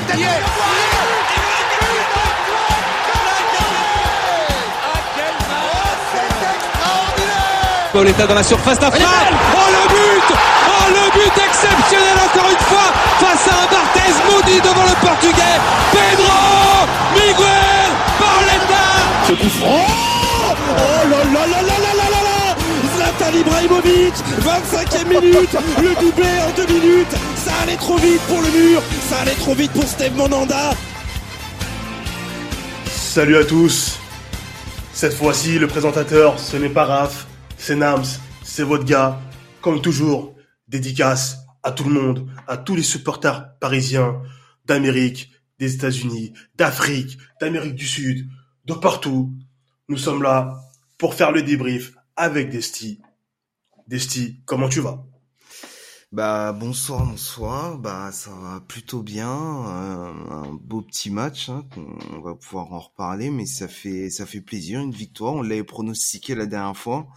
tête Pauletta dans la surface, la oh, oh le but. Oh le but exceptionnel encore une fois face à un Barthez maudit devant le portugais. Pedro Miguel Pauletta Ce coup franc. Oh là là là là là là là Zlatan Ibrahimovic 25e minute. Le doublé en deux minutes allait trop vite pour le mur Ça allait trop vite pour Steve Monanda Salut à tous Cette fois-ci, le présentateur, ce n'est pas Raph, c'est Nams, c'est votre gars. Comme toujours, dédicace à tout le monde, à tous les supporters parisiens d'Amérique, des États-Unis, d'Afrique, d'Amérique du Sud, de partout. Nous sommes là pour faire le débrief avec Desti. Desti, comment tu vas? Bah bonsoir, bonsoir. Bah ça va plutôt bien. Euh, un beau petit match. Hein, on va pouvoir en reparler, mais ça fait ça fait plaisir. Une victoire. On l'avait pronostiqué la dernière fois.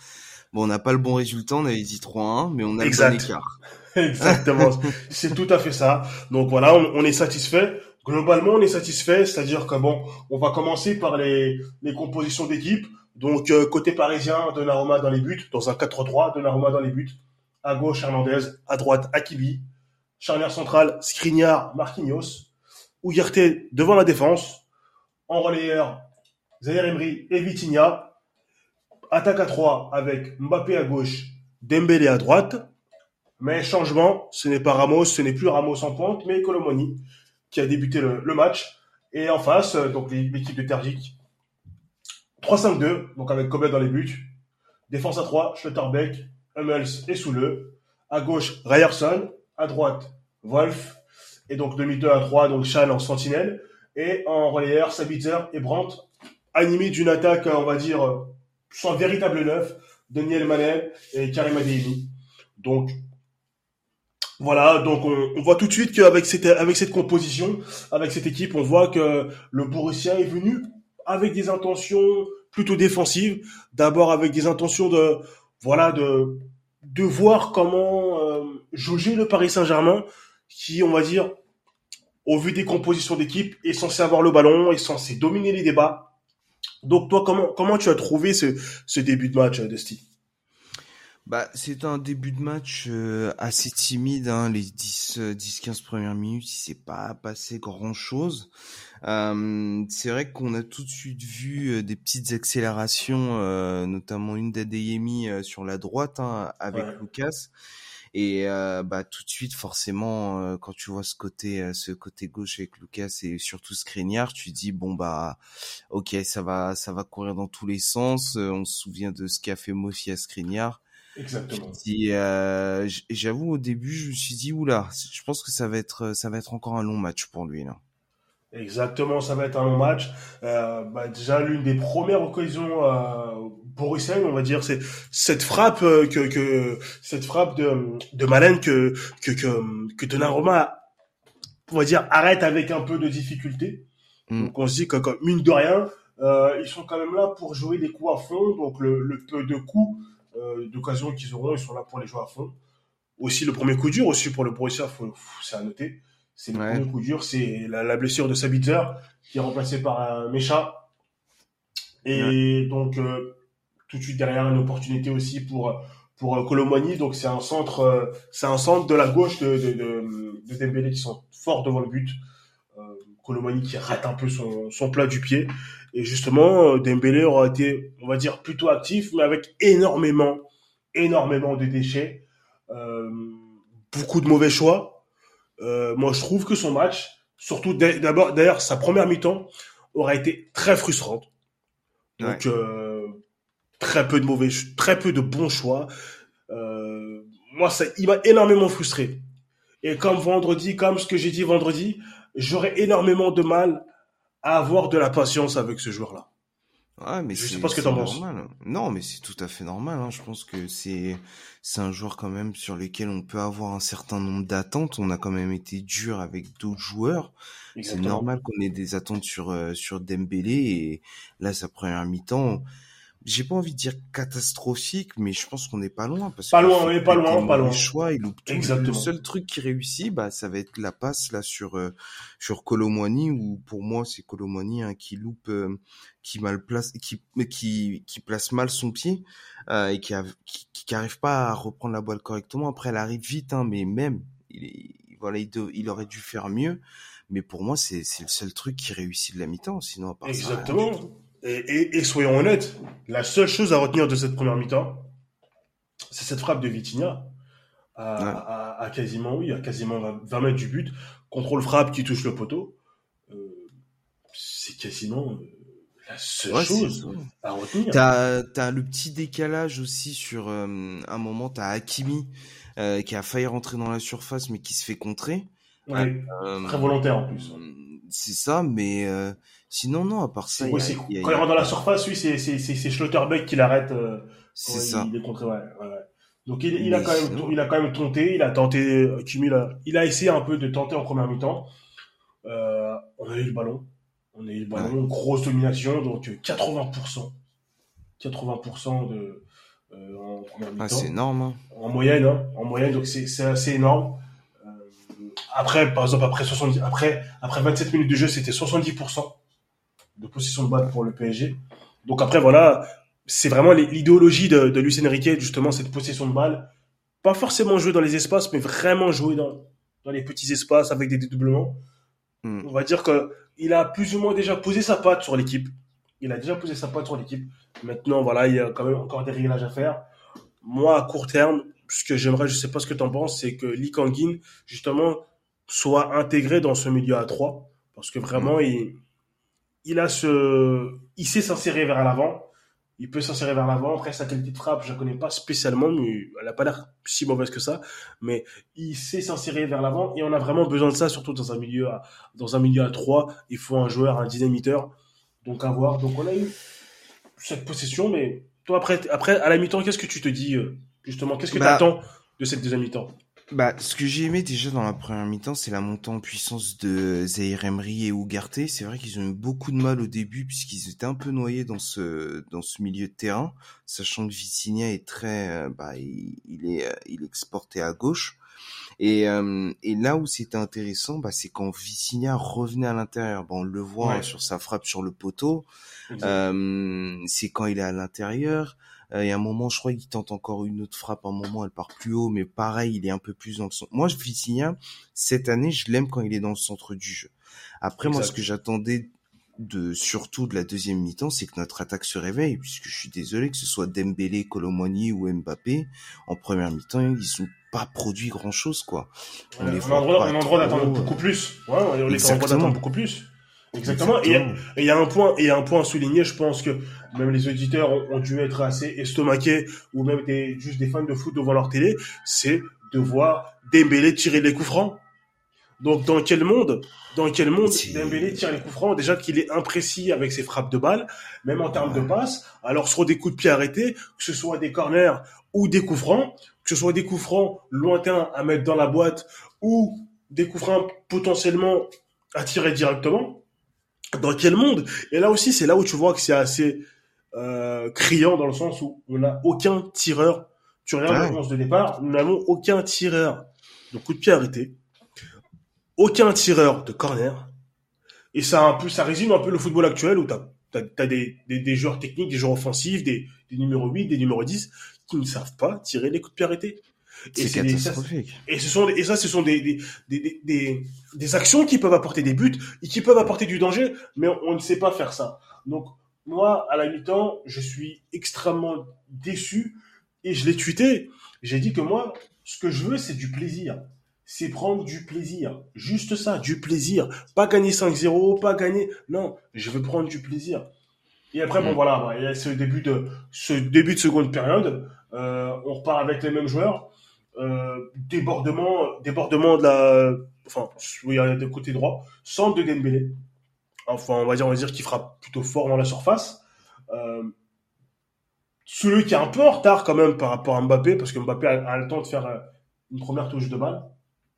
Bon, on n'a pas le bon résultat. On avait dit 3-1, mais on a Exact. le bon écart. Exactement, c'est tout à fait ça. Donc voilà, on, on est satisfait. Globalement, on est satisfait, c'est-à-dire que bon, on va commencer par les, les compositions d'équipe. Donc euh, côté parisien, Donnarumma dans les buts, dans un 4-3, Donnarumma dans les buts. À gauche, Hernandez, à droite, Akibi. Charnière centrale, Skriniar, Marquinhos. Ugarte devant la défense. En relayeur, Zaire Emery et Vitinha. Attaque à 3 avec Mbappé à gauche, Dembélé à droite. Mais changement, ce n'est pas Ramos, ce n'est plus Ramos en pointe, mais Colomoni qui a débuté le, le match. Et en face, euh, donc l'équipe de Tergic, 3-5-2, donc avec Kobe dans les buts. Défense à 3, Schlotterbeck, Hummels et Soule. À gauche, Ryerson. À droite, Wolf. Et donc demi-2 à 3, donc Chan en sentinelle. Et en relayeur, Sabitzer et Brandt, animés d'une attaque, on va dire, sans véritable neuf, Daniel Manel et Karim Adeyemi. Donc, voilà, donc on, on voit tout de suite qu'avec cette, avec cette composition, avec cette équipe, on voit que le Borussia est venu avec des intentions plutôt défensives. D'abord avec des intentions de, voilà, de, de voir comment euh, jauger le Paris Saint-Germain, qui, on va dire, au vu des compositions d'équipe, est censé avoir le ballon, est censé dominer les débats. Donc toi, comment, comment tu as trouvé ce, ce début de match, Dusty? Bah, c'est un début de match euh, assez timide. Hein, les 10, euh, 10-15 premières minutes, il s'est pas passé grand-chose. Euh, c'est vrai qu'on a tout de suite vu euh, des petites accélérations, euh, notamment une d'Adeyemi euh, sur la droite hein, avec Ouais. Lucas. Et euh, bah tout de suite, forcément, euh, quand tu vois ce côté, ce côté gauche avec Lucas et surtout Skriniar, tu dis bon bah, ok, ça va, ça va courir dans tous les sens. Euh, on se souvient de ce qu'a fait Mofi à Skriniar. Exactement. Et euh, j'avoue au début, je me suis dit oula, je pense que ça va être, ça va être encore un long match pour lui là. Exactement, ça va être un long match. Euh, bah, déjà, l'une des premières occasions euh, borussiennes, on va dire, c'est cette frappe euh, que, que cette frappe de, de Malen que que que, que Donnarumma, on va dire, arrête avec un peu de difficulté. Mm. Donc on se dit que comme mine de rien, euh, ils sont quand même là pour jouer des coups à fond. Donc le, le peu de coups euh, d'occasion qu'ils auront, ils sont là pour les jouer à fond. Aussi le premier coup dur aussi pour le Borussia, c'est à noter. C'est le Ouais. premier coup dur, c'est la, la blessure de Sabitzer qui est remplacé par un Mécha. Et donc euh, tout de suite derrière une opportunité aussi pour pour euh, Colomani. Donc c'est un centre, euh, c'est un centre de la gauche de de, de, de Dembélé qui sont forts devant le but. Euh, Colomani qui rate un peu son son plat du pied. Et justement, euh, Dembélé aura été, on va dire, plutôt actif, mais avec énormément, énormément de déchets, euh, beaucoup de mauvais choix. Euh, moi, je trouve que son match, surtout d'a- d'abord, d'ailleurs, sa première mi-temps, aura été très frustrante. Donc, euh, très peu de mauvais, très peu de bons choix. Moi, ça, il m'a énormément frustré. Et comme vendredi, comme ce que j'ai dit vendredi, j'aurais énormément de mal avoir de la patience avec ce joueur-là. Ouais, mais Je sais pas ce que t'en penses. Non, mais c'est tout à fait normal. Hein. Je pense que c'est c'est un joueur quand même sur lequel on peut avoir un certain nombre d'attentes. On a quand même été dur avec d'autres joueurs. C'est normal qu'on ait des attentes sur euh, sur Dembélé et là sa première mi-temps. J'ai pas envie de dire catastrophique, mais je pense qu'on n'est pas loin. Parce pas loin, mais pas loin, pas loin. choix, il loupe tout. Exactement. Le seul truc qui réussit, bah, ça va être la passe là sur euh, sur Colomwani, où pour moi c'est Colomwani hein, qui loupe, euh, qui mal place, qui qui qui place mal son pied euh, et qui, a, qui, qui arrive pas à reprendre la balle correctement. Après, elle arrive vite, hein, mais même, il voilà, il, il aurait dû faire mieux. Mais pour moi, c'est c'est le seul truc qui réussit de la mi-temps. Sinon, à part Exactement. Ça, et, soyons honnêtes, la seule chose à retenir de cette première mi-temps, c'est cette frappe de Vitinha à, quasiment, oui, à quasiment 20 mètres du but. Contrôle frappe qui touche le poteau. Euh, c'est quasiment euh, la seule chose à retenir. T'as as le petit décalage aussi sur euh, un moment, t'as Hakimi qui a failli rentrer dans la surface mais qui se fait contrer. Ouais, très volontaire en plus. C'est ça, mais Sinon, non, à part ça. Quand il rentre dans la surface, oui, c'est, Schlotterbeck qui l'arrête. Euh, c'est ça. Il est ouais, ouais, Donc il, il a quand même, il a quand même tenté, il a tenté, Kimi, il a, il a essayé un peu de tenter en première mi-temps. Euh, on a eu le ballon, on a eu le ballon, grosse domination, donc 80%, euh, 80% de euh, en première ah, mi-temps. Ah, c'est énorme. Hein. En moyenne, hein, en moyenne, donc c'est, c'est assez énorme. Euh, après, par exemple, après 70, après, après 27 minutes de jeu, c'était 70% de possession de balle pour le PSG. Donc après, voilà, c'est vraiment l'idéologie de, de Lucien Riquet, justement, cette possession de balle. Pas forcément jouer dans les espaces, mais vraiment jouer dans, dans les petits espaces avec des dédoublements. Hmm. On va dire que il a plus ou moins déjà posé sa patte sur l'équipe. Il a déjà posé sa patte sur l'équipe. Maintenant, voilà, il y a quand même encore des réglages à faire. Moi, à court terme, ce que j'aimerais, je sais pas ce que tu en penses, c'est que Lee Kangin, justement, soit intégré dans ce milieu à 3. Parce que vraiment, hmm. il, il a ce, il sait s'insérer vers l'avant. Il peut s'insérer vers l'avant. Après, sa qualité de frappe, je la connais pas spécialement, mais elle a pas l'air si mauvaise que ça. Mais il sait s'insérer vers l'avant et on a vraiment besoin de ça, surtout dans un milieu à, dans un milieu à 3. Il faut un joueur, un dynamiteur. Donc, à voir. Donc, on a eu cette possession, mais toi, après, après, à la mi-temps, qu'est-ce que tu te dis, euh, justement? Qu'est-ce que tu bah, attends de cette deuxième mi-temps? Bah, ce que j'ai aimé déjà dans la première mi-temps, c'est la montée en puissance de Zaire Emery et Ougarté. C'est vrai qu'ils ont eu beaucoup de mal au début puisqu'ils étaient un peu noyés dans ce dans ce milieu de terrain, sachant que Vitinha est très, euh, bah, il, est euh, il est exporté à gauche. Et, euh, et là où c'était intéressant, bah, c'est quand Vitinha revenait à l'intérieur. Bon, on le voit sur sa frappe sur le poteau. c'est quand il est à l'intérieur. Euh, il y a un moment, je crois qu'il tente encore une autre frappe. Un moment, elle part plus haut, mais pareil, il est un peu plus dans le centre. Moi, Vitinha, cette année, je l'aime quand il est dans le centre du jeu. Après, moi, ce que j'attendais de surtout de la deuxième mi-temps, c'est que notre attaque se réveille, puisque je suis désolé que ce soit Dembélé, Colomwani ou Mbappé, en première mi-temps, ils sont pas produit grand chose, quoi. On, les on le droit d'attendre beaucoup plus. Ouais, on les d'attendre beaucoup plus. Exactement. Et il y a un point, et un point à souligner. Je pense que même les auditeurs ont, dû être assez estomaqués ou même des, juste des fans de foot devant leur télé. C'est de voir Dembélé tirer les coups francs. Donc dans quel monde, dans quel monde Dembélé tire les coups francs? Déjà qu'il est imprécis avec ses frappes de balles, même en termes de passes. Alors sur des coups de pied arrêtés, que ce soit des corners ou des coups francs, que ce soit des coups francs lointains à mettre dans la boîte ou des coups francs potentiellement à tirer directement dans quel monde? Et là aussi, c'est là où tu vois que c'est assez euh, criant dans le sens où on n'a aucun tireur. Tu regardes ouais. de départ, nous n'avons aucun tireur de coup de pied arrêté, aucun tireur de corner. Et ça un peu, ça résume un peu le football actuel où tu as, des, des, joueurs techniques, des joueurs offensifs, des, des numéros 8, des numéros 10 qui ne savent pas tirer les coups de pied arrêtés. C'est catastrophique. et ce sont et ça, ce sont des des, des, des, des, actions qui peuvent apporter des buts et qui peuvent apporter du danger, mais on, ne sait pas faire ça. Donc moi, à la mi-temps, je suis extrêmement déçu et je l'ai tweeté. J'ai dit que moi, ce que je veux, c'est du plaisir. C'est prendre du plaisir. Juste ça, du plaisir. Pas gagner 5-0, pas gagner. Non, je veux prendre du plaisir. Et après, bon mm. voilà, il y a ce début de ce début de seconde période. Euh, on repart avec les mêmes joueurs. Euh, débordement, débordement de la, enfin, oui, de côté droit, centre de Dembélé. Enfin, on va dire, on va dire qu'il frappe plutôt fort dans la surface. Euh, celui qui est un peu en retard quand même par rapport à Mbappé, parce que Mbappé a, le temps de faire euh, une première touche de balle.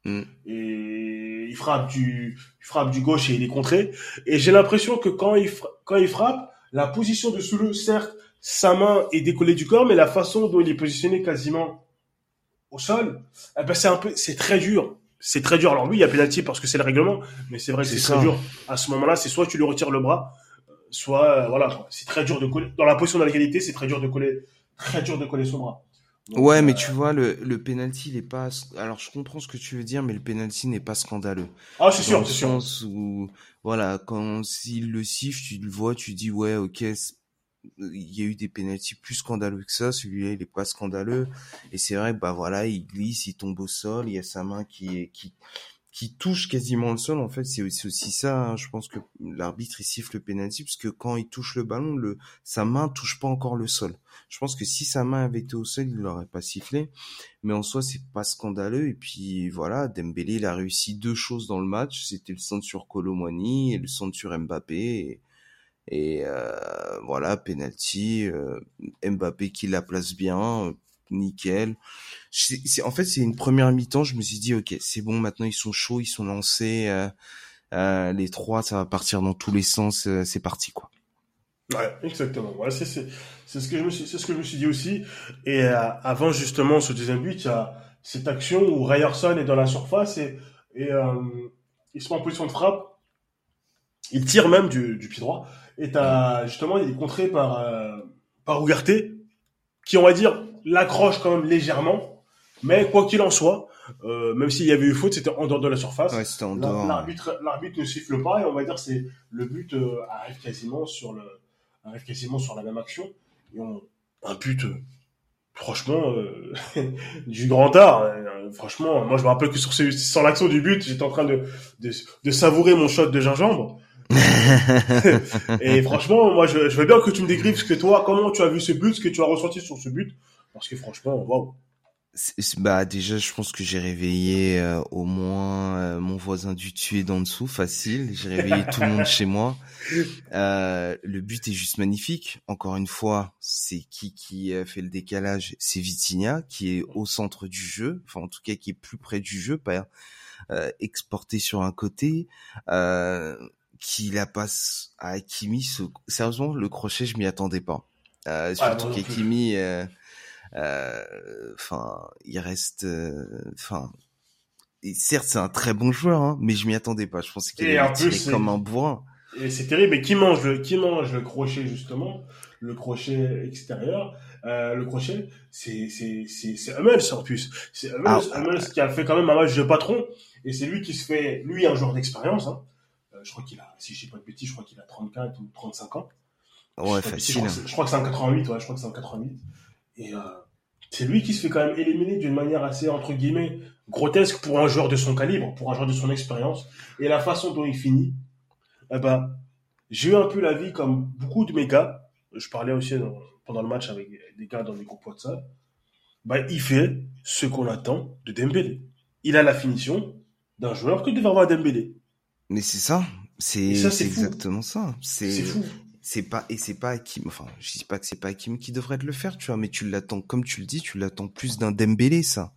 Mm. Et il frappe du, il frappe du gauche et il est contré. Et j'ai l'impression que quand il, quand il frappe, la position de Souleux, certes, sa main est décollée du corps, mais la façon dont il est positionné quasiment au sol, eh ben c'est un peu, c'est très dur. C'est très dur. Alors oui, il y a pénalty parce que c'est le règlement, mais c'est vrai que c'est très dur. À ce moment-là, c'est soit tu lui retires le bras, soit euh, voilà, c'est très dur de coller. Dans la position de l'égalité, c'est très dur de coller, très dur de coller son bras. ouais, mais euh, tu vois, le, le penalty, il est pas. Alors, je comprends ce que tu veux dire, mais le penalty n'est pas scandaleux. Ah, c'est sûr, c'est sûr. où, voilà, quand s'il le siffle, tu le vois, tu dis ouais, ok, il y a eu des pénalties plus scandaleux que ça. Celui-là, il est pas scandaleux. Et c'est vrai, bah voilà, il glisse, il tombe au sol, il y a sa main qui est qui qui touche quasiment le sol. En fait, c'est aussi ça. Hein. Je pense que l'arbitre il siffle le pénalty parce que quand il touche le ballon, le sa main touche pas encore le sol. Je pense que si sa main avait été au sol, il l'aurait pas sifflé. Mais en soi, c'est pas scandaleux. Et puis voilà, Dembélé, il a réussi deux choses dans le match. C'était le centre sur Colomwani et le centre sur Mbappé. Et euh, voilà, penalty, euh, Mbappé qui la place bien, nickel. C'est, en fait, c'est une première mi-temps. Je me suis dit, ok, c'est bon. Maintenant, ils sont chauds, ils sont lancés. Euh, euh les trois, ça va partir dans tous les sens. Euh, c'est parti, quoi. Ouais, exactement. Ouais, c'est, c'est, c'est ce que je me suis, c'est ce que je me suis dit aussi. Et avant justement ce deuxième but, il y a cette action où Ryerson est dans la surface et, et il se met en position de frappe. Il tire même du, du pied droit et t'as, justement, il est contré par, euh, par Ugarte, qui, on va dire, l'accroche quand même légèrement. Mais quoi qu'il en soit, euh, même s'il y avait eu faute, c'était en dehors de la surface. Ouais, c'était en dehors. L'arbitre, l'arbitre ne siffle pas et on va dire c'est le but euh, arrive quasiment sur le arrive quasiment sur la même action et on un but euh, franchement euh, du grand art. franchement, moi je me rappelle que sur ce, sur l'action du but, j'étais en train de, de, de savourer mon shot de gingembre. et franchement, moi, je, je, veux bien que tu me décrives ce que toi, comment tu as vu ce but, ce que tu as ressenti sur ce but, parce que franchement, waouh. Bah déjà, je pense que j'ai réveillé euh, au moins euh, mon voisin du tuer d'en dessous, facile. J'ai réveillé tout le monde chez moi. Euh, le but est juste magnifique. Encore une fois, c'est qui qui fait le décalage? C'est Vitinha qui est au centre du jeu, enfin en tout cas qui est plus près du jeu, pas exporté sur un côté. Qui la passe à Hakimi. Sérieusement, le crochet, je m'y attendais pas. Euh, surtout qu'Hakimi, euh, euh, enfin, il reste, euh, enfin, certes, c'est un très bon joueur, hein, mais je m'y attendais pas. Je pensais qu'il allait tirer comme un bourrin. Et c'est terrible. Et qui mange le, qui mange le crochet justement, le crochet extérieur, euh, le crochet, c'est c'est c'est c'est Hummels en plus. C'est Hummels, ah, Hummels qui a fait quand même un match de patron. Et c'est lui qui se fait, lui, un joueur d'expérience. Hein, je crois qu'il a, si je sais pas de bêtises, je crois qu'il a 34 ou 35 ans. Ouais, facile. Je crois, que c'est un 88, ouais, je crois que c'est un 88. Et euh, c'est lui qui se fait quand même éliminer d'une manière assez, entre guillemets, grotesque pour un joueur de son calibre, pour un joueur de son expérience. Et la façon dont il finit, eh ben, j'ai eu un peu la vie comme beaucoup de mes gars. Je parlais aussi pendant le match avec des gars dans des groupes WhatsApp. Bah, il fait ce qu'on attend de Dembélé. Il a la finition d'un joueur que devait avoir Dembélé. Mais c'est ça, c'est exactement ça. C'est c'est pas et c'est pas Hakim. Enfin, je dis pas que c'est pas Hakim qui devrait le faire, tu vois, mais tu l'attends comme tu le dis, tu l'attends plus d'un Dembélé, ça.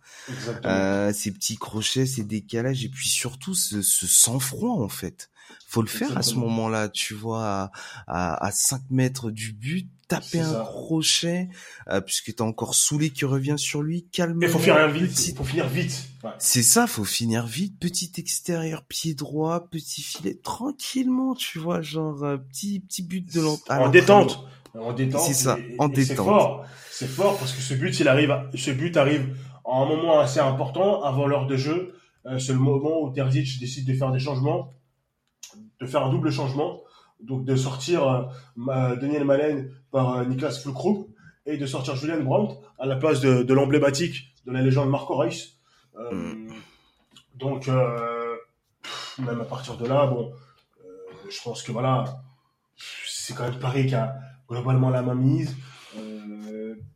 Euh, ces petits crochets, ces décalages et puis surtout ce, ce sang-froid en fait. Faut le faire à ce moment-là, tu vois, à, à, à 5 mètres du but, taper un crochet, euh, puisque t'as encore Soulé qui revient sur lui, calme. Il faut finir vite. Il faut finir vite. C'est ça, faut finir vite. Petit extérieur, pied droit, petit filet, tranquillement, tu vois, genre euh, petit petit but de l'entrée. En détente. En détente. C'est ça, en détente. C'est fort. C'est fort parce que ce but, il arrive, ce but arrive en un moment assez important avant l'heure de jeu. Euh, c'est le moment où Terzic décide de faire des changements, de faire un double changement donc de sortir euh, Daniel Malen par euh, Niklas Fulkrug et de sortir Julian Brandt à la place de, de l'emblématique de la légende Marco Reus. Euh, mm. Donc, même à partir de là, bon, je pense que voilà, c'est quand même Paris qui a globalement la main mise.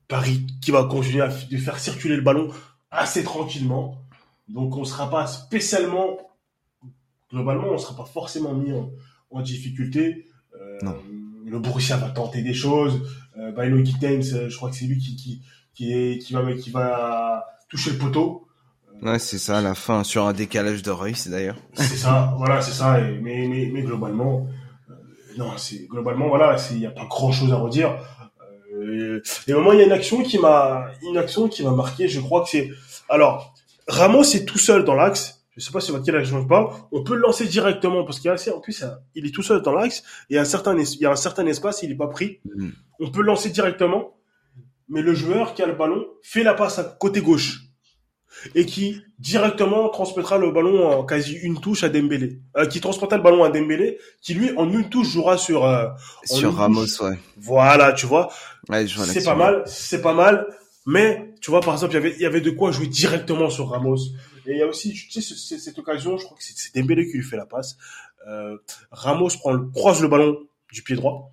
Paris qui va continuer à de faire circuler le ballon assez tranquillement. Donc, on ne sera pas spécialement, globalement, on ne sera pas forcément mis en, en difficulté. Euh, le Borussia va tenter des choses. Euh, Bailo je crois que c'est lui qui, qui, qui, est, qui, va, qui va toucher le poteau. Ouais, c'est ça, à la fin, sur un décalage de Reus d'ailleurs. C'est ça, voilà, c'est ça. mais, mais, globalement, euh, non, c'est globalement, voilà, il n'y a pas grand chose à redire. Euh, et au moment, il y a une action qui m'a, une action qui m'a marqué. Je crois que c'est, alors, Ramos est tout seul dans l'axe. Je sais pas si votre action je parle. On peut le lancer directement parce qu'il y a assez, en plus, il est tout seul dans l'axe. Il y a un certain, il y a un certain espace, il est pas pris. Mm. On peut le lancer directement. Mais le joueur qui a le ballon fait la passe à côté gauche et qui directement transmettra le ballon en quasi une touche à Dembélé, euh, qui transportera le ballon à Dembélé, qui lui en une touche jouera sur euh, sur Ramos, ouais. Voilà, tu vois. Ouais, c'est pas mal, c'est pas mal, mais tu vois par exemple, il y avait il y avait de quoi jouer directement sur Ramos. Et il y a aussi, tu sais, cette occasion, je crois que c'est Dembélé qui lui fait la passe. Euh, Ramos prend le, croise le ballon du pied droit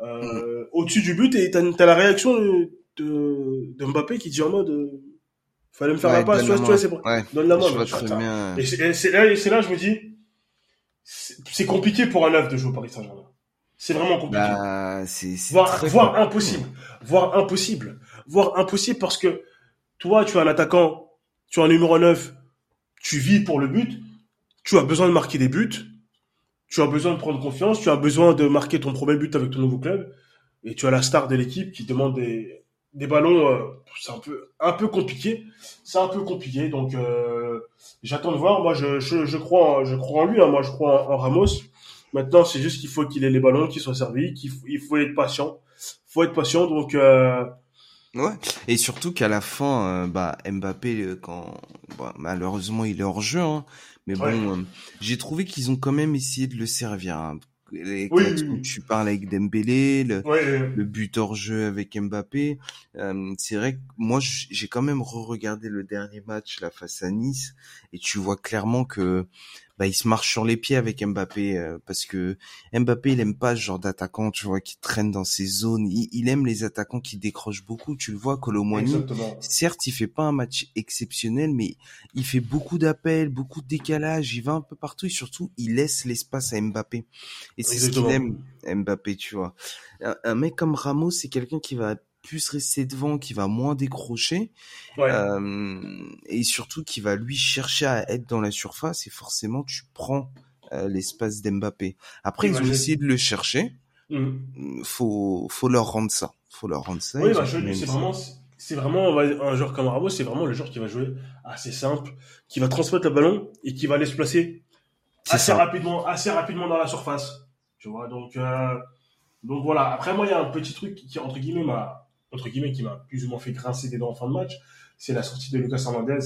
euh, au-dessus du but et t'as as la réaction de, de, Mbappé qui dit en mode euh, Fallait me faire la passe, tu vois, c'est bon. Donne la main. Et c'est là, c'est là, je me dis, c'est compliqué pour un neuf de jouer au Paris Saint-Germain. C'est vraiment compliqué. Bah, c'est, voire, impossible. Voire impossible. Voire impossible parce que toi, tu es un attaquant, tu es un numéro 9, tu vis pour le but, tu as besoin de marquer des buts, tu as besoin de prendre confiance, tu as besoin de marquer ton premier but avec ton nouveau club, et tu as la star de l'équipe qui demande des, des ballons, euh, c'est un peu un peu compliqué. C'est un peu compliqué, donc euh, j'attends de voir. Moi, je, je, je, crois, je crois en lui. Hein. Moi, je crois en, Ramos. Maintenant, c'est juste qu'il faut qu'il ait les ballons, qu'il soit servi, qu'il faut, il faut être patient. Faut être patient, donc. Euh... Ouais. Et surtout qu'à la fin, euh, bah Mbappé, quand bah, malheureusement il est hors jeu, hein. mais bon, j'ai trouvé qu'ils ont quand même essayé de le servir. Hein oui, tu parles avec Dembélé, le, le but hors jeu avec Mbappé, euh, c'est vrai que moi j'ai quand même re-regardé le dernier match là face à Nice et tu vois clairement que bah, il se marche sur les pieds avec Mbappé euh, parce que Mbappé il aime pas ce genre d'attaquant tu vois qui traîne dans ses zones. Il, aime les attaquants qui décrochent beaucoup. Tu le vois Colomwani certes il fait pas un match exceptionnel mais il fait beaucoup d'appels beaucoup de décalages il va un peu partout et surtout il laisse l'espace à Mbappé. Et c'est ce qu'il aime Mbappé tu vois. Un mec comme Ramos c'est quelqu'un qui va plus rester devant, qui va moins décrocher, euh, et surtout qui va lui chercher à être dans la surface, et forcément tu prends euh, l'espace d'Mbappé. Après, ils ont essayé de le chercher. Mmh. Faut, faut leur rendre ça. Faut leur rendre ça. Oui, bah, c'est vraiment, c'est vraiment un joueur comme Ramos, c'est vraiment le joueur qui va jouer assez simple, qui va transmettre le ballon et qui va aller se placer assez rapidement, assez rapidement dans la surface. Tu vois, donc, euh, donc voilà. Après, moi, il y a un petit truc qui, entre guillemets, m'a, entre guillemets, qui m'a plus ou moins fait grincer des dents en fin de match, c'est la sortie de Lucas Hernandez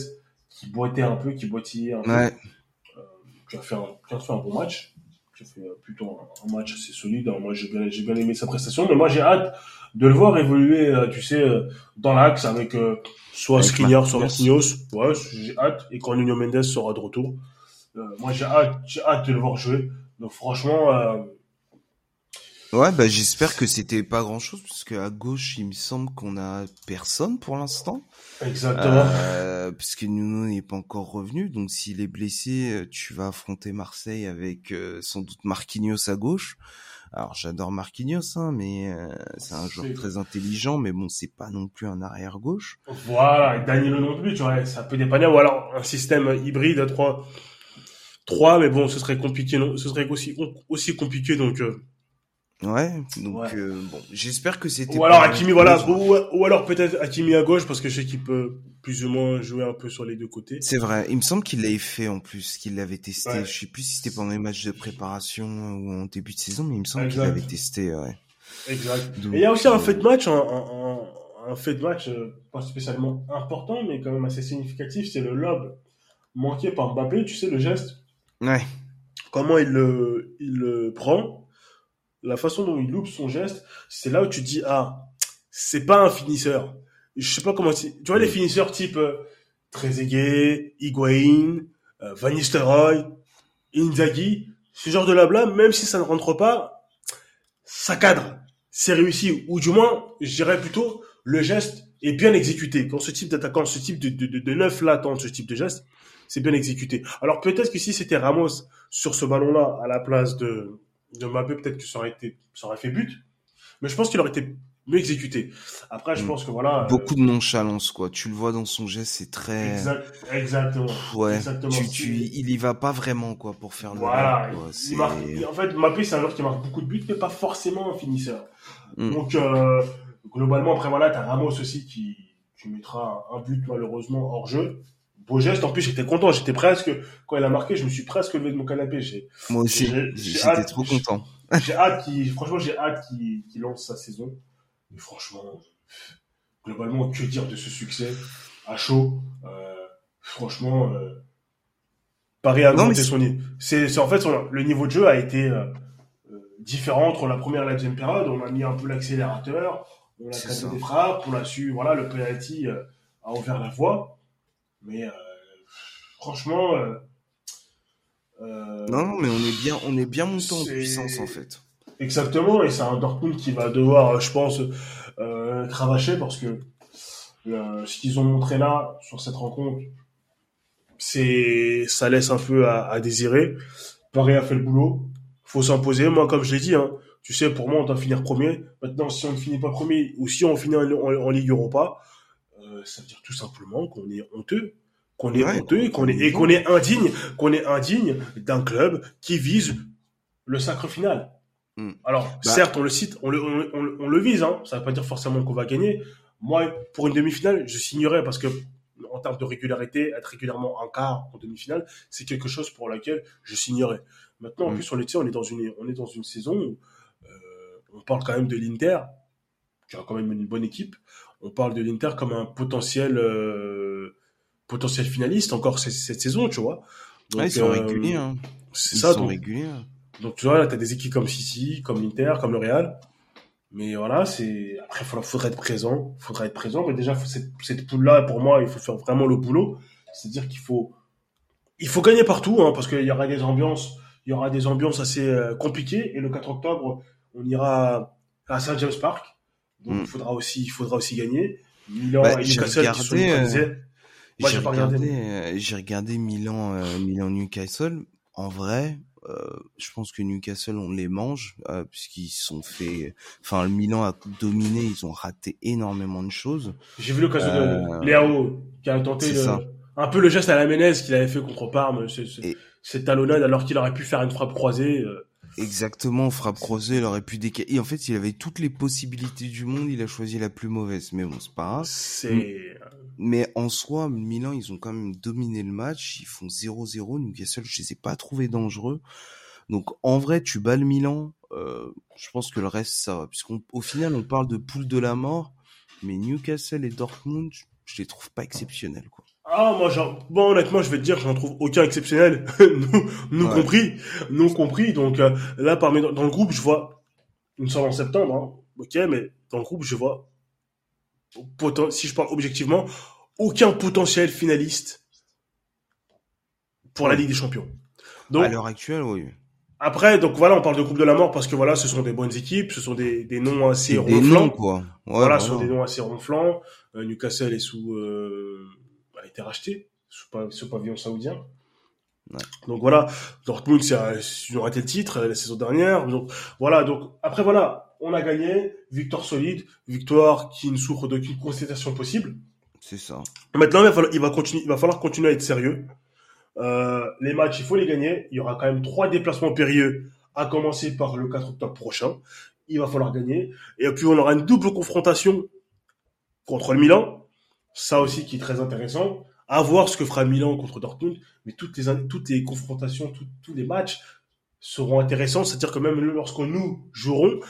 qui boitait un peu, qui boitillait un peu. Euh, qui, a fait un, qui a fait un bon match, qui a fait euh, plutôt un, match assez solide. moi, j'ai bien, j'ai bien aimé sa prestation, mais moi, j'ai hâte de le voir évoluer, euh, tu sais, dans l'axe avec soit Skriniar, soit Marquinhos. Ouais, j'ai hâte. Et quand Nuno Mendes sera de retour, moi, j'ai hâte, j'ai hâte de le voir jouer. Donc, franchement, Ouais, bah j'espère que c'était pas grand chose parce qu'à gauche, il me semble qu'on a personne pour l'instant. Exactement. Euh, parce que Nuno n'est pas encore revenu, donc s'il est blessé, euh, tu vas affronter Marseille avec euh, sans doute Marquinhos à gauche. Alors j'adore Marquinhos, hein, mais euh, c'est un joueur très intelligent, mais bon, c'est pas non plus un arrière gauche. Voilà, et Danilo non plus, tu vois, ça peut dépanner. Ou alors un système hybride à 3 trois, mais bon, ce serait compliqué, non Ce serait aussi aussi compliqué, donc. Ouais, donc euh, bon, j'espère que c'était. Ou alors Hakimi, voilà, ou, alors peut-être Hakimi à gauche parce que je sais qu'il peut plus ou moins jouer un peu sur les deux côtés. C'est vrai, il me semble qu'il l'avait fait en plus, qu'il l'avait testé. Je sais plus si c'était pendant les matchs de préparation ou en début de saison, mais il me semble qu'il l'avait testé. Ouais. Exact. Et il y a aussi un fait de match, un, un, fait de match euh, pas spécialement important, mais quand même assez significatif, c'est le lob manqué par Mbappé. Tu sais le geste. Ouais. Comment il le, il le prend la façon dont il loupe son geste, c'est là où tu dis ah, c'est pas un finisseur. Je sais pas comment tu vois les finisseurs type euh, Trezeguet, Higuain, euh, Van Nistelrooy, Inzaghi, ce genre de blabla, même si ça ne rentre pas, ça cadre, c'est réussi ou du moins, je dirais plutôt le geste est bien exécuté. Quand ce type d'attaquant, ce type de, de, de, neuf là tente ce type de geste, c'est bien exécuté. Alors peut-être que si c'était Ramos sur ce ballon-là à la place de de Mbappé, peut-être que ça aurait été, ça aurait fait but. Mais je pense qu'il aurait été mieux exécuté. Après, je mm. pense que voilà. Euh, Beaucoup de nonchalance, quoi. Tu le vois dans son geste, c'est très. exactement. ouais. Exactement. Tu, il y va pas vraiment, quoi, pour faire le. Voilà. en fait, Mbappé, c'est un joueur qui marque beaucoup de buts, mais pas forcément un finisseur. Mm. Donc, euh, globalement, après voilà, t'as Ramos aussi qui, qui mettra un but malheureusement hors jeu. Beau geste, en plus j'étais content, j'étais presque, quand il a marqué, je me suis presque levé de mon canapé. Moi aussi, j'étais trop content. j'ai hâte qu'il, franchement, j'ai hâte qu'il, lance sa saison. Mais franchement, globalement, que dire de ce succès à chaud euh, Franchement, euh, Paris a mais son niveau. C'est, en fait son- le niveau de jeu a été euh, différent entre la première et la deuxième période. On a mis un peu l'accélérateur, on a ça. des frappes, on a su, voilà, le penalty a ouvert la voie. Mais euh, franchement, euh, euh, Non, non, mais on est bien, on est bien monté en puissance en fait. Exactement, et c'est un Dortmund qui va devoir, je pense, euh, cravacher parce que euh, ce qu'ils ont montré là sur cette rencontre, c'est ça laisse un peu à, à désirer. Paris a fait le boulot, faut s'imposer. Moi, comme je l'ai dit, hein, tu sais, pour moi, on doit finir premier. Maintenant, si on ne finit pas premier ou si on finit en, en- en Ligue Europa, euh, ça veut dire tout simplement qu'on est honteux, qu'on est Ouais, honteux et qu'on est, et qu'on est indigne, qu'on est indigne d'un club qui vise le sacre final. Hmm. Alors, Bah- certes, on le cite, on le, on, on- on le vise, hein. ça veut pas dire forcément qu'on va gagner. Moi, pour une demi-finale, je signerais parce que, en termes de régularité, être régulièrement en quart, en demi-finale, c'est quelque chose pour laquelle je signerais. Maintenant, en Hmm. plus, on est, on est dans une, on est dans une saison où, euh, on parle quand même de l'Inter, qui a quand même une bonne équipe. On parle de l'Inter comme un potentiel, euh, potentiel finaliste encore cette, cette saison, tu vois. Ouais, ils sont euh, réguliers, hein. C'est Ils ça, sont donc, réguliers. hein. donc tu vois, là, t'as des équipes comme City, comme l'Inter, comme le Real. Mais voilà, c'est après, il faudrait être présent, faudrait être présent. Mais déjà, faut- cette, cette poule-là, pour moi, il faut faire vraiment le boulot. C'est-à-dire qu'il faut, il faut gagner partout, hein, parce qu'il y aura des ambiances, il y aura des ambiances assez euh, compliquées. Et le 4 octobre, on ira à Saint James Park. Donc Mm. il faudra aussi, il faudra aussi gagner. Milan Bah, et Newcastle qui sont regardé, euh, neutralisés. Moi, J'ai regardé, regardé, euh, j'ai regardé Milan, euh, Milan Newcastle. En vrai, euh, je pense que Newcastle on les mange euh, puisqu'ils sont fait. Enfin, le Milan a dominé, ils ont raté énormément de choses. J'ai vu l'occasion de Léao qui a tenté le- un peu le geste à la Menez qu'il avait fait contre Parme, ce- ce- Et- cette talonnade alors qu'il aurait pu faire une frappe croisée. Exactement, frappe croisée, il aurait pu décaler. Et en fait, il avait toutes les possibilités du monde, il a choisi la plus mauvaise. Mais bon, c'est pas grave. C'est Mais en soi, Milan, ils ont quand même dominé le match. Ils font 0-0. Newcastle, je les ai pas trouvés dangereux. Donc, en vrai, tu bats le Milan. euh, je pense que le reste, ça va. Puisqu'au final, on parle de poule de la mort. Mais Newcastle et Dortmund, je les trouve pas exceptionnels, quoi. Ah moi genre bon honnêtement je vais te dire j'en trouve aucun exceptionnel nous, nous Ouais. compris nous compris donc euh, là parmi dans, dans le groupe je vois nous sommes en septembre hein, ok mais dans le groupe je vois poten- si je parle objectivement aucun potentiel finaliste pour la. Ligue des Champions donc à l'heure actuelle, oui. Après, donc voilà, on parle de groupe de la mort parce que voilà, ce sont des bonnes équipes, ce sont des, des noms assez C'est des ronflants. noms, quoi. Ouais, voilà, ce sont des noms assez ronflants. Euh, Newcastle est sous, euh, a été racheté sous pavillon saoudien. Ouais. Donc voilà, Dortmund, c'est un- ils ont raté le titre la saison dernière. Donc voilà, donc après voilà, on a gagné, victoire solide, victoire qui ne souffre d'aucune constatation possible. C'est ça. Maintenant, il va falloir, il va continuer, il va falloir continuer à être sérieux. Euh, les matchs, il faut les gagner. Il y aura quand même trois déplacements périlleux, à commencer par le 4 octobre prochain. Il va falloir gagner. Et puis, on aura une double confrontation contre le Milan. Ça aussi qui est très intéressant. À voir ce que fera Milan contre Dortmund. Mais toutes les, toutes les confrontations, tout- tous les matchs seront intéressants. C'est-à-dire que même lorsque nous jouerons,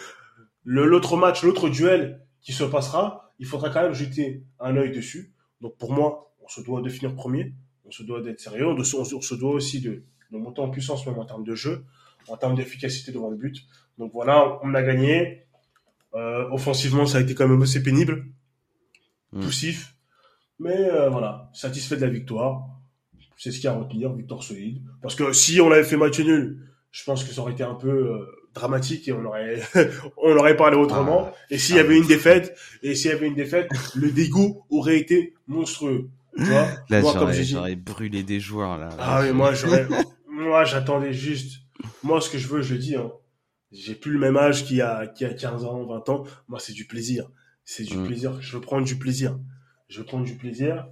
l'autre match, l'autre duel qui se passera, il faudra quand même jeter un œil dessus. Donc pour moi, on se doit de finir premier, on se doit d'être sérieux, se- on se doit aussi de, de monter en puissance même en termes de jeu, en termes d'efficacité devant le but. Donc voilà, on a gagné. Euh, offensivement, ça a été quand même assez pénible, Mm. poussif, mais euh, voilà, satisfait de la victoire. C'est ce qu'il y a à retenir, victoire solide. Parce que si on avait fait match nul, je pense que ça aurait été un peu euh, dramatique et on aurait on aurait parlé autrement. Ah, et s'il y avait une défaite, et s'il y avait une défaite, le dégoût aurait été monstrueux. Tu vois? Là, moi, comme j'aurais brûlé des joueurs, là. Ah oui, moi j'aurais, moi j'attendais juste. Moi, ce que je veux, je le dis. Hein. J'ai plus le même âge qu'il y a, qu'il y a 15 ans, 20 ans. Moi, c'est du plaisir. C'est du Mm. plaisir. Je veux prendre du plaisir. Je veux prendre du plaisir.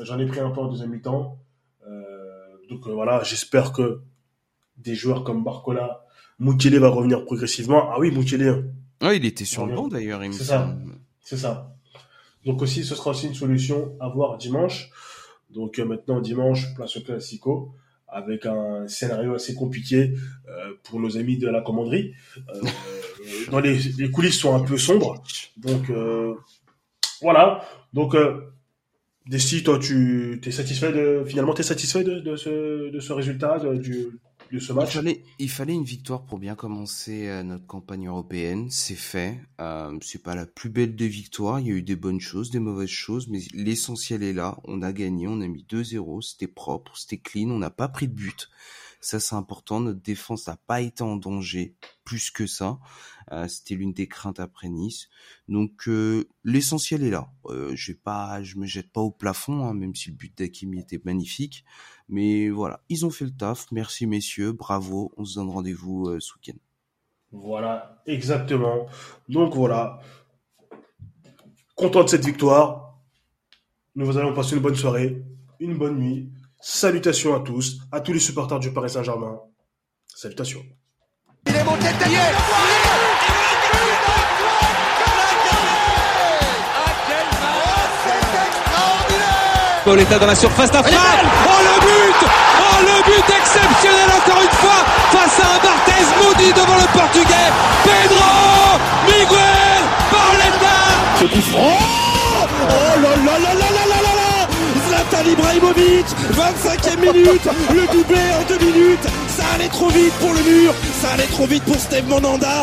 J'en ai pris un peu en deuxième mi-temps. Euh, donc euh, voilà, j'espère que des joueurs comme Barcola, Mukele va revenir progressivement. Ah oui, Mukele, hein. Ouais, il était sur le banc, d'ailleurs, il me C'est ça. C'est ça. Donc aussi, ce sera aussi une solution à voir dimanche. Donc euh, maintenant, dimanche, place au Classico, avec un scénario assez compliqué euh, pour nos amis de la commanderie. Euh, dans les, les, coulisses sont un peu sombres. Donc voilà. Donc Desti, toi, tu es satisfait de finalement, t'es satisfait de, de, ce, de ce résultat de, du, de ce match? Il fallait, il fallait une victoire pour bien commencer euh, notre campagne européenne. C'est fait. Euh, c'est pas la plus belle des victoires. Il y a eu des bonnes choses, des mauvaises choses, mais l'essentiel est là. On a gagné. On a mis 2-0. C'était propre, c'était clean. On n'a pas pris de but. Ça, c'est important. Notre défense n'a pas été en danger plus que ça. Euh, C'était l'une des craintes après Nice. Donc euh, l'essentiel est là. Euh, j'ai pas, je me jette pas au plafond, hein, même si le but d'Akimi était magnifique. Mais voilà, ils ont fait le taf. Merci messieurs, bravo. On se donne rendez-vous ce week-end. Voilà, exactement. Donc voilà, content de cette victoire. Nous allons passer une bonne soirée, une bonne nuit. Salutations à tous, à tous les supporters du Paris Saint-Germain. Salutations. Il est monté de Paul est dans la surface d'affaire. Oh le but Oh le but exceptionnel encore une fois face à un Barthez maudit devant le portugais. Pedro Miguel Barletta Oh là Ibrahimovic 25e minute Le doublé en deux minutes. Ça allait trop vite pour le mur Ça allait trop vite pour Steve Monanda